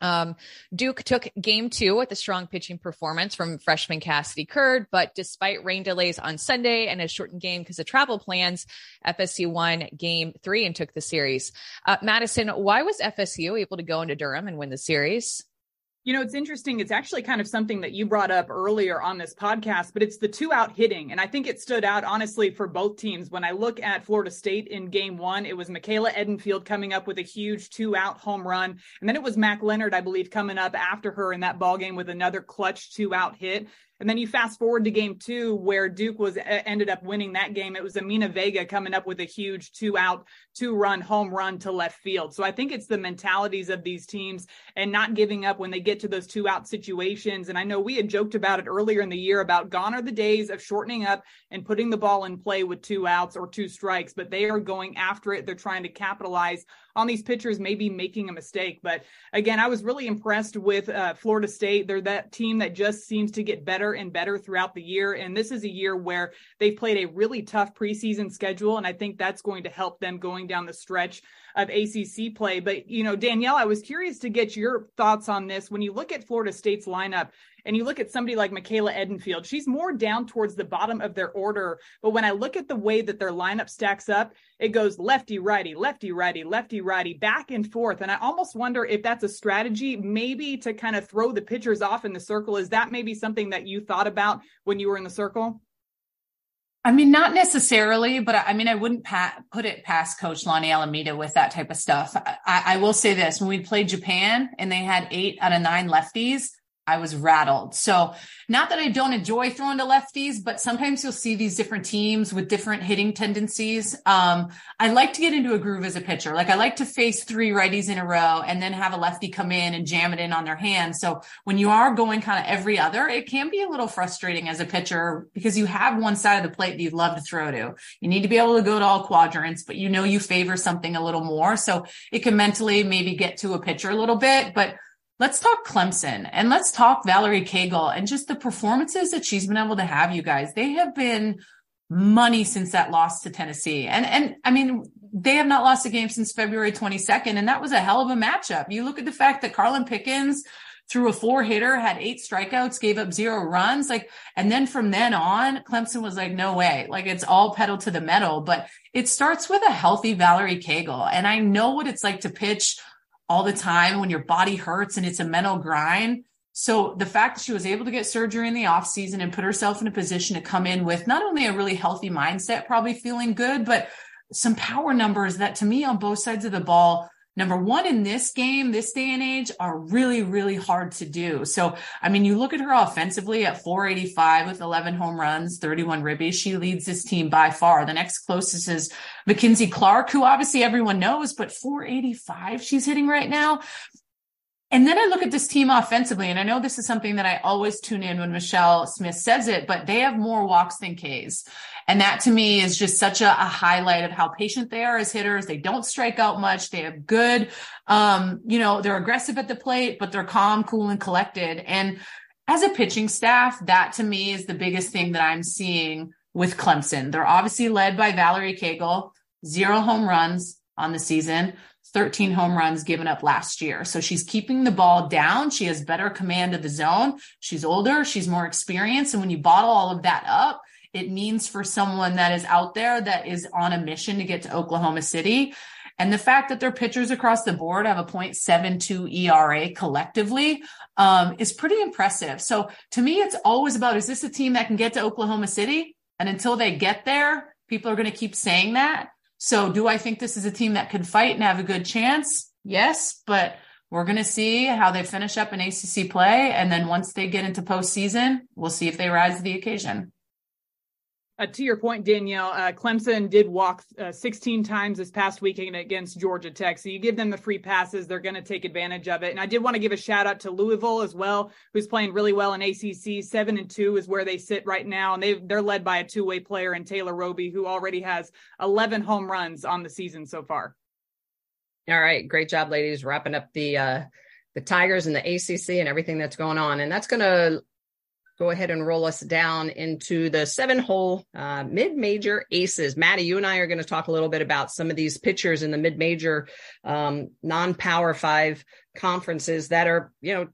Um, Duke took game two with a strong pitching performance from freshman Cassidy Curd, but despite rain delays on Sunday and a shortened game because of travel plans, FSU won game three and took the series. Uh, Madison, why was FSU able to go into Durham and win the series? You know, it's interesting. It's actually kind of something that you brought up earlier on this podcast, but it's the two out hitting. And I think it stood out, honestly, for both teams. When I look at Florida State in game one, it was Michaela Edenfield coming up with a huge two out home run. And then it was Mac Leonard, I believe, coming up after her in that ball game with another clutch two out hit. And then you fast forward to game two, where Duke was ended up winning that game. It was Amina Vega coming up with a huge two out, two run home run to left field. So I think it's the mentalities of these teams and not giving up when they get to those two out situations. And I know we had joked about it earlier in the year about gone are the days of shortening up and putting the ball in play with two outs or two strikes, but they are going after it. They're trying to capitalize on these pitchers maybe making a mistake. But again, I was really impressed with uh, Florida State. They're that team that just seems to get better and better throughout the year. And this is a year where they've played a really tough preseason schedule. And I think that's going to help them going down the stretch of ACC play. But, you know, Danielle, I was curious to get your thoughts on this. When you look at Florida State's lineup, and you look at somebody like Michaela Edenfield, she's more down towards the bottom of their order. But when I look at the way that their lineup stacks up, it goes lefty, righty, lefty, righty, lefty, righty, back and forth. And I almost wonder if that's a strategy, maybe to kind of throw the pitchers off in the circle. Is that maybe something that you thought about when you were in the circle? I mean, not necessarily, but I mean, I wouldn't pa- put it past Coach Lonni Alameda with that type of stuff. I, I will say this: when we played Japan and they had eight out of nine lefties, I was rattled. So, not that I don't enjoy throwing to lefties, but sometimes you'll see these different teams with different hitting tendencies. Um, I like to get into a groove as a pitcher. Like I like to face three righties in a row and then have a lefty come in and jam it in on their hand. So when you are going kind of every other, it can be a little frustrating as a pitcher because you have one side of the plate that you'd love to throw to. You need to be able to go to all quadrants, but you know you favor something a little more. So it can mentally maybe get to a pitcher a little bit, but let's talk Clemson and let's talk Valerie Cagle and just the performances that she's been able to have, you guys. They have been money since that loss to Tennessee. And, and I mean, they have not lost a game since February 22nd. And that was a hell of a matchup. You look at the fact that Karlyn Pickens threw a four hitter, had eight strikeouts, gave up zero runs. Like, and then from then on, Clemson was like, no way. Like it's all pedal to the metal, but it starts with a healthy Valerie Cagle. And I know what it's like to pitch all the time when your body hurts and it's a mental grind. So the fact that she was able to get surgery in the off season and put herself in a position to come in with not only a really healthy mindset, probably feeling good, but some power numbers that to me on both sides of the ball number one in this game, this day and age are really, really hard to do. So, I mean, you look at her offensively at 485 with 11 home runs, 31 ribbies. She leads this team by far. The next closest is McKenzie Clark, who obviously everyone knows, but 485 she's hitting right now. And then I look at this team offensively, and I know this is something that I always tune in when Michele Smith says it, but they have more walks than Ks. And that to me is just such a, a highlight of how patient they are as hitters. They don't strike out much. They have good, um, you know, they're aggressive at the plate, but they're calm, cool, and collected. And as a pitching staff, that to me is the biggest thing that I'm seeing with Clemson. They're obviously led by Valerie Cagle, zero home runs on the season. 13 home runs given up last year. So she's keeping the ball down. She has better command of the zone. She's older. She's more experienced. And when you bottle all of that up, it means for someone that is out there that is on a mission to get to Oklahoma City. And the fact that their pitchers across the board have a 0.72 ERA collectively um, is pretty impressive. So to me, it's always about is this a team that can get to Oklahoma City? And until they get there, people are going to keep saying that. So do I think this is a team that could fight and have a good chance? Yes, but we're going to see how they finish up in ACC play. And then once they get into postseason, we'll see if they rise to the occasion. Uh, to your point, Danielle, uh, Clemson did walk uh, 16 times this past weekend against Georgia Tech. So you give them the free passes, they're going to take advantage of it. And I did want to give a shout out to Louisville as well, who's playing really well in ACC. Seven and two is where they sit right now, and they they're led by a two way player in Taylor Roby, who already has 11 home runs on the season so far. All right, great job, ladies, wrapping up the uh, the Tigers and the ACC and everything that's going on, and that's going to go ahead and roll us down into the seven hole uh, mid major aces. Maddie, you and I are going to talk a little bit about some of these pitchers in the mid major um, non power five conferences that are, you know,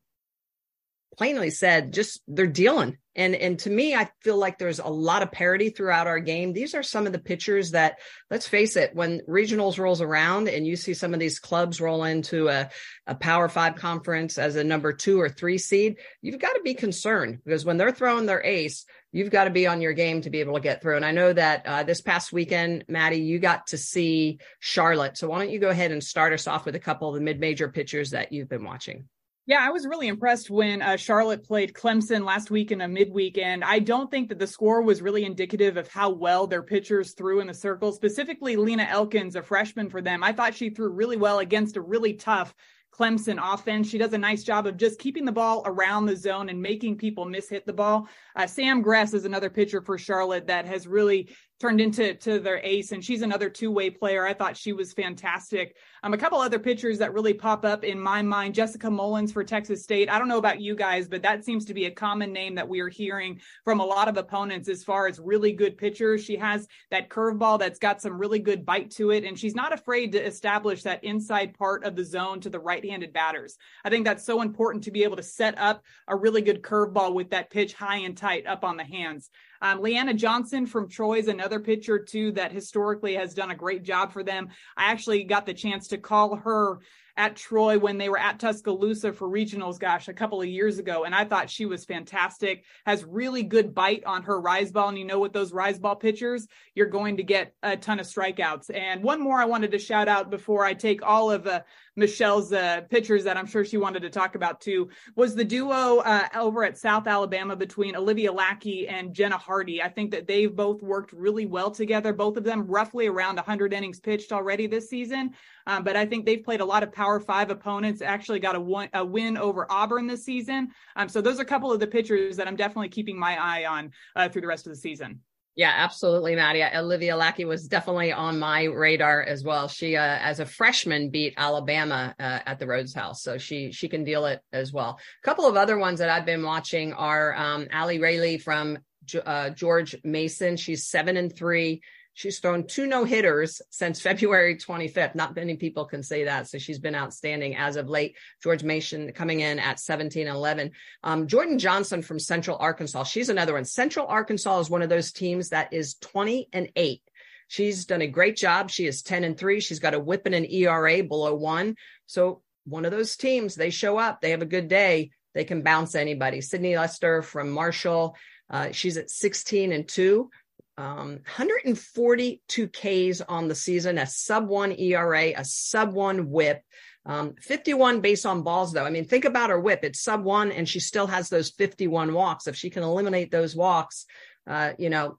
plainly said, just they're dealing. And and to me, I feel like there's a lot of parity throughout our game. These are some of the pitchers that, let's face it, when regionals rolls around and you see some of these clubs roll into a, a Power Five conference as a number two or three seed, you've got to be concerned because when they're throwing their ace, you've got to be on your game to be able to get through. And I know that uh, this past weekend, Maddie, you got to see Charlotte. So why don't you go ahead and start us off with a couple of the mid-major pitchers that you've been watching? Yeah, I was really impressed when uh, Charlotte played Clemson last week in a midweek, and I don't think that the score was really indicative of how well their pitchers threw in the circle. Specifically, Lena Elkins, a freshman for them, I thought she threw really well against a really tough Clemson offense. She does a nice job of just keeping the ball around the zone and making people miss hit the ball. Uh, Sam Gress is another pitcher for Charlotte that has really turned into to their ace, and she's another two way player. I thought she was fantastic. Um, a couple other pitchers that really pop up in my mind: Jessica Mullins for Texas State. I don't know about you guys, but that seems to be a common name that we are hearing from a lot of opponents as far as really good pitchers. She has that curveball that's got some really good bite to it, and she's not afraid to establish that inside part of the zone to the right-handed batters. I think that's so important to be able to set up a really good curveball with that pitch high and tight up on the hands. Um, Leanna Johnson from Troy is another pitcher too that historically has done a great job for them. I actually got the chance to call her at Troy when they were at Tuscaloosa for regionals, gosh, a couple of years ago. And I thought she was fantastic, has really good bite on her rise ball. And you know, with those rise ball pitchers, you're going to get a ton of strikeouts. And one more I wanted to shout out before I take all of uh, Michele's uh, pitchers that I'm sure she wanted to talk about too was the duo uh, over at South Alabama between Olivia Lackey and Jenna Hardy. I think that they've both worked really well together. Both of them roughly around 100 innings pitched already this season. Um, but I think they've played a lot of Power Five opponents. Actually, got a, one, a win over Auburn this season. Um, so those are a couple of the pitchers that I'm definitely keeping my eye on uh, through the rest of the season. Yeah, absolutely, Maddie. Olivia Lackey was definitely on my radar as well. She, uh, as a freshman, beat Alabama uh, at the Rhoads House, so she she can deal it as well. A couple of other ones that I've been watching are um, Ali Rayleigh from uh, George Mason. She's seven and three. She's thrown two no hitters since February 25th. Not many people can say that. So she's been outstanding as of late. George Mason coming in at 17 11. Um, Jordan Johnson from Central Arkansas. She's another one. Central Arkansas is one of those teams that is 20 and 8. She's done a great job. She is 10 and 3. She's got a whip and an ERA below one. So one of those teams, they show up, they have a good day, they can bounce anybody. Sydney Lester from Marshall. Uh, she's at 16 and 2 um, 142 Ks on the season, a sub one ERA, a sub one whip. Um, 51 base on balls, though. I mean, think about her whip. It's sub one, and she still has those 51 walks. If she can eliminate those walks, uh, you know,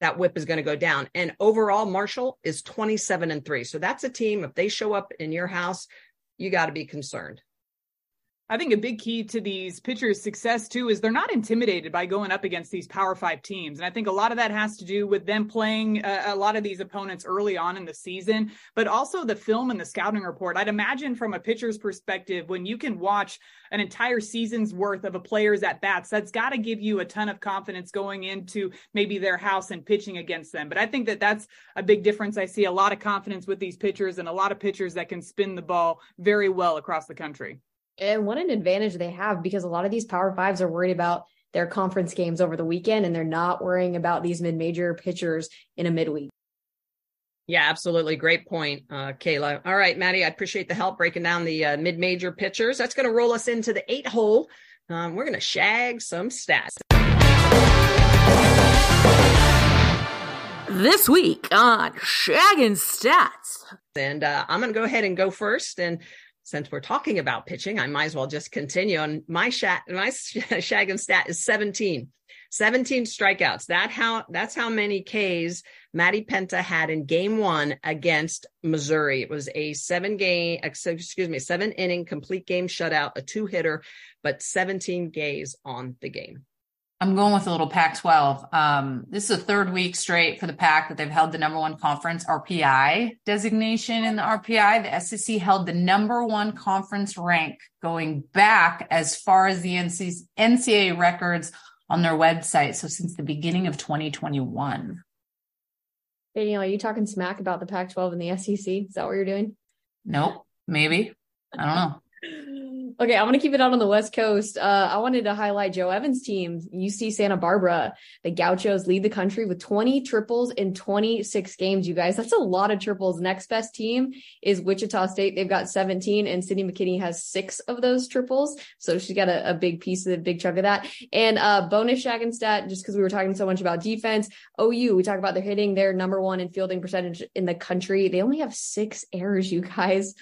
that whip is going to go down. And overall, Marshall is 27 and three. So that's a team. If they show up in your house, you got to be concerned. I think a big key to these pitchers' success too is they're not intimidated by going up against these Power Five teams, and I think a lot of that has to do with them playing a, a, lot of these opponents early on in the season, but also the film and the scouting report. I'd imagine from a pitcher's perspective, when you can watch an entire season's worth of a player's at bats, that's got to give you a ton of confidence going into maybe their house and pitching against them. But I think that that's a big difference. I see a lot of confidence with these pitchers and a lot of pitchers that can spin the ball very well across the country and what an advantage they have because a lot of these power fives are worried about their conference games over the weekend and they're not worrying about these mid-major pitchers in a midweek. Yeah, absolutely. Great point, uh, Kayla. All right, Maddie, I appreciate the help breaking down the uh, mid-major pitchers. That's going to roll us into the eight hole. Um, we're going to shag some stats. This week on Shagging Stats. And uh, I'm going to go ahead and go first. And since we're talking about pitching, I might as well just continue. And my, sh- my shaggin' stat is 17. 17 strikeouts. That how that's how many Ks Maddie Penta had in game one against Missouri. It was a seven game, excuse me, seven inning complete game shutout, a two hitter, but 17 Ks on the game. I'm going with a little Pac 12. Um, this is a third week straight for the Pac that they've held the number one conference RPI designation in the RPI. The SEC held the number one conference rank going back as far as the NCAA records on their website. So since the beginning of 2021. Danielle, are you talking smack about the Pac 12 and the SEC? Is that what you're doing? Nope. Maybe. I don't know. Okay, I'm going to keep it out on the West Coast. Uh, I wanted to highlight Joe Evans' team, UC Santa Barbara. The Gauchos lead the country with 20 triples in 26 games, you guys. That's a lot of triples. Next best team is Wichita State. They've got 17, and Sydney McKinney has six of those triples. So she's got a, a big piece of the big chunk of that. And uh, bonus shaggin' stat, just because we were talking so much about defense, OU, we talk about their hitting. They're number one in fielding percentage in the country. They only have six errors, you guys.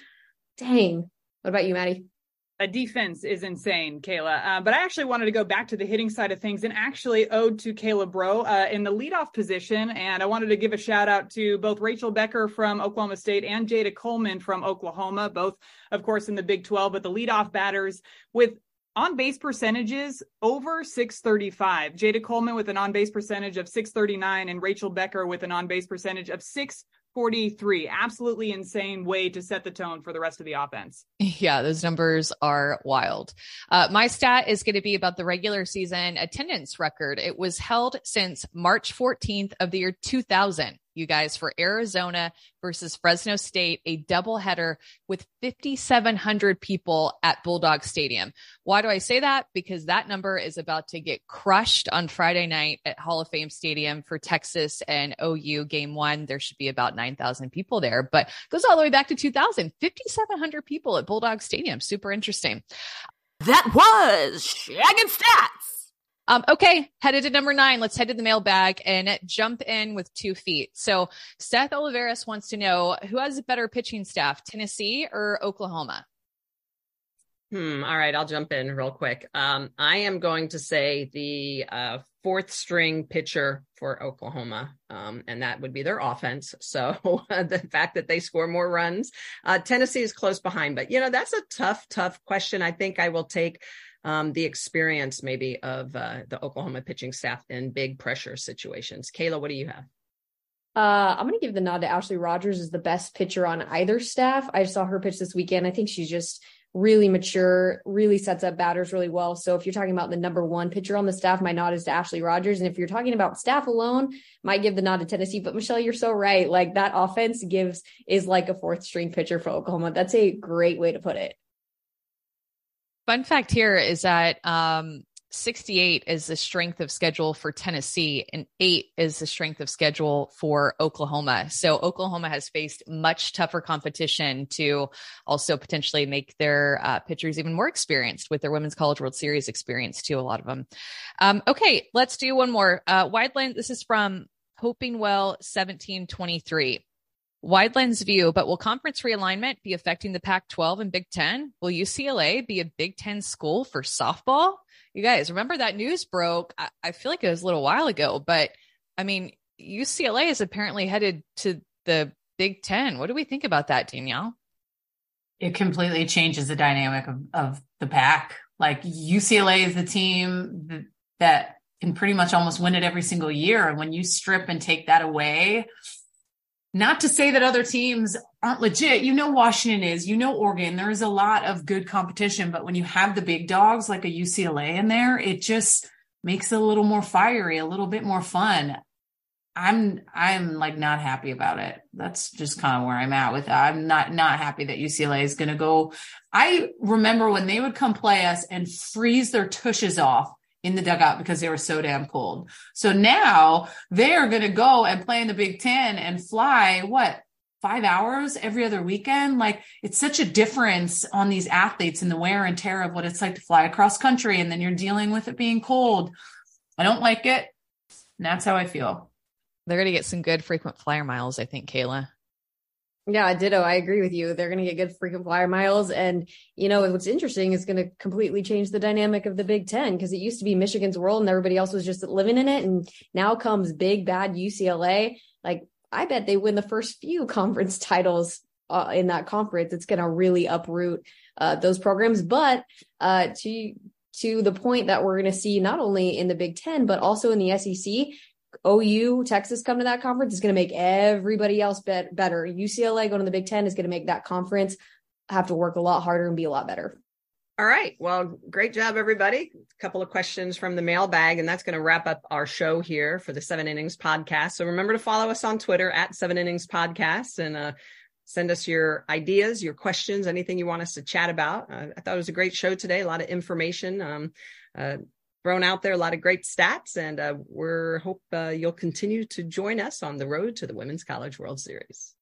Dang. What about you, Maddie? A defense is insane, Kayla. Uh, but I actually wanted to go back to the hitting side of things and actually ode to Kayla Braud uh, in the leadoff position. And I wanted to give a shout out to both Rachel Becker from Oklahoma State and Jayda Coleman from Oklahoma, both, of course, in the Big 12, but the leadoff batters with on base percentages over 635. Jayda Coleman with an on base percentage of 639 and Rachel Becker with an on base percentage of 6 43. Absolutely insane way to set the tone for the rest of the offense. Yeah, those numbers are wild. Uh, my stat is going to be about the regular season attendance record. It was held since March 14th of the year 2000 you guys, for Arizona versus Fresno State, a doubleheader with 5,700 people at Bulldog Stadium. Why do I say that? Because that number is about to get crushed on Friday night at Hall of Fame Stadium for Texas and OU game one. There should be about 9,000 people there, but goes all the way back to 2000, 5,700 people at Bulldog Stadium. Super interesting. That was Shaggin' Stats. Um, okay, headed to number nine. Let's head to the mailbag and jump in with two feet. So Seth Oliveris wants to know who has a better pitching staff, Tennessee or Oklahoma? Hmm. All right, I'll jump in real quick. Um, I am going to say the uh, fourth string pitcher for Oklahoma, um, and that would be their offense. So the fact that they score more runs, uh, Tennessee is close behind. But you know, that's a tough, tough question. I think I will take um, the experience maybe of uh, the Oklahoma pitching staff in big pressure situations. Kayla, what do you have? Uh, I'm going to give the nod to Ashley Rogers as the best pitcher on either staff. I saw her pitch this weekend. I think she's just really mature, really sets up batters really well. So if you're talking about the number one pitcher on the staff, my nod is to Ashley Rogers. And if you're talking about staff alone, might give the nod to Tennessee. But Michele, you're so right. Like that offense gives is like a fourth string pitcher for Oklahoma. That's a great way to put it. Fun fact here is that um, 68 is the strength of schedule for Tennessee, and eight is the strength of schedule for Oklahoma. So Oklahoma has faced much tougher competition to also potentially make their uh, pitchers even more experienced with their Women's College World Series experience, too. A lot of them. Um, okay, let's do one more. Uh, Wideland, this is from Hoping Well 1723. Wide lens view, but will conference realignment be affecting the Pac 12 and Big 10? Will UCLA be a Big 10 school for softball? You guys remember that news broke? I, I feel like it was a little while ago, but I mean, UCLA is apparently headed to the Big 10. What do we think about that, Danielle? It completely changes the dynamic of, of the pack. Like UCLA is the team that can pretty much almost win it every single year. And when you strip and take that away, not to say that other teams aren't legit. You know, Washington is, you know, Oregon, there is a lot of good competition, but when you have the big dogs like a UCLA in there, it just makes it a little more fiery, a little bit more fun. I'm, I'm like not happy about it. That's just kind of where I'm at with it. I'm not, not happy that UCLA is going to go. I remember when they would come play us and freeze their tushes off in the dugout because they were so damn cold. So now they are going to go and play in the Big Ten and fly what five hours every other weekend. Like it's such a difference on these athletes and the wear and tear of what it's like to fly across country. And then you're dealing with it being cold. I don't like it. And that's how I feel. They're going to get some good frequent flyer miles, I think, Kayla. Yeah, ditto. I agree with you. They're going to get good frequent flyer miles. And, you know, what's interesting is going to completely change the dynamic of the Big Ten because it used to be Michigan's world and everybody else was just living in it. And now comes big, bad UCLA. Like, I bet they win the first few conference titles uh, in that conference. It's going to really uproot uh, those programs. But uh, to to the point that we're going to see not only in the Big Ten but also in the SEC, OU, Texas come to that conference is going to make everybody else bet- better. UCLA going to the Big Ten is going to make that conference have to work a lot harder and be a lot better. All right. Well, great job, everybody. A couple of questions from the mailbag, and that's going to wrap up our show here for the Seven Innings podcast. So remember to follow us on Twitter at Seven Innings Podcast and uh, send us your ideas, your questions, anything you want us to chat about. Uh, I thought it was a great show today. A lot of information. Um, uh, thrown out there a lot of great stats and uh, we're hope uh, you'll continue to join us on the road to the women's college world series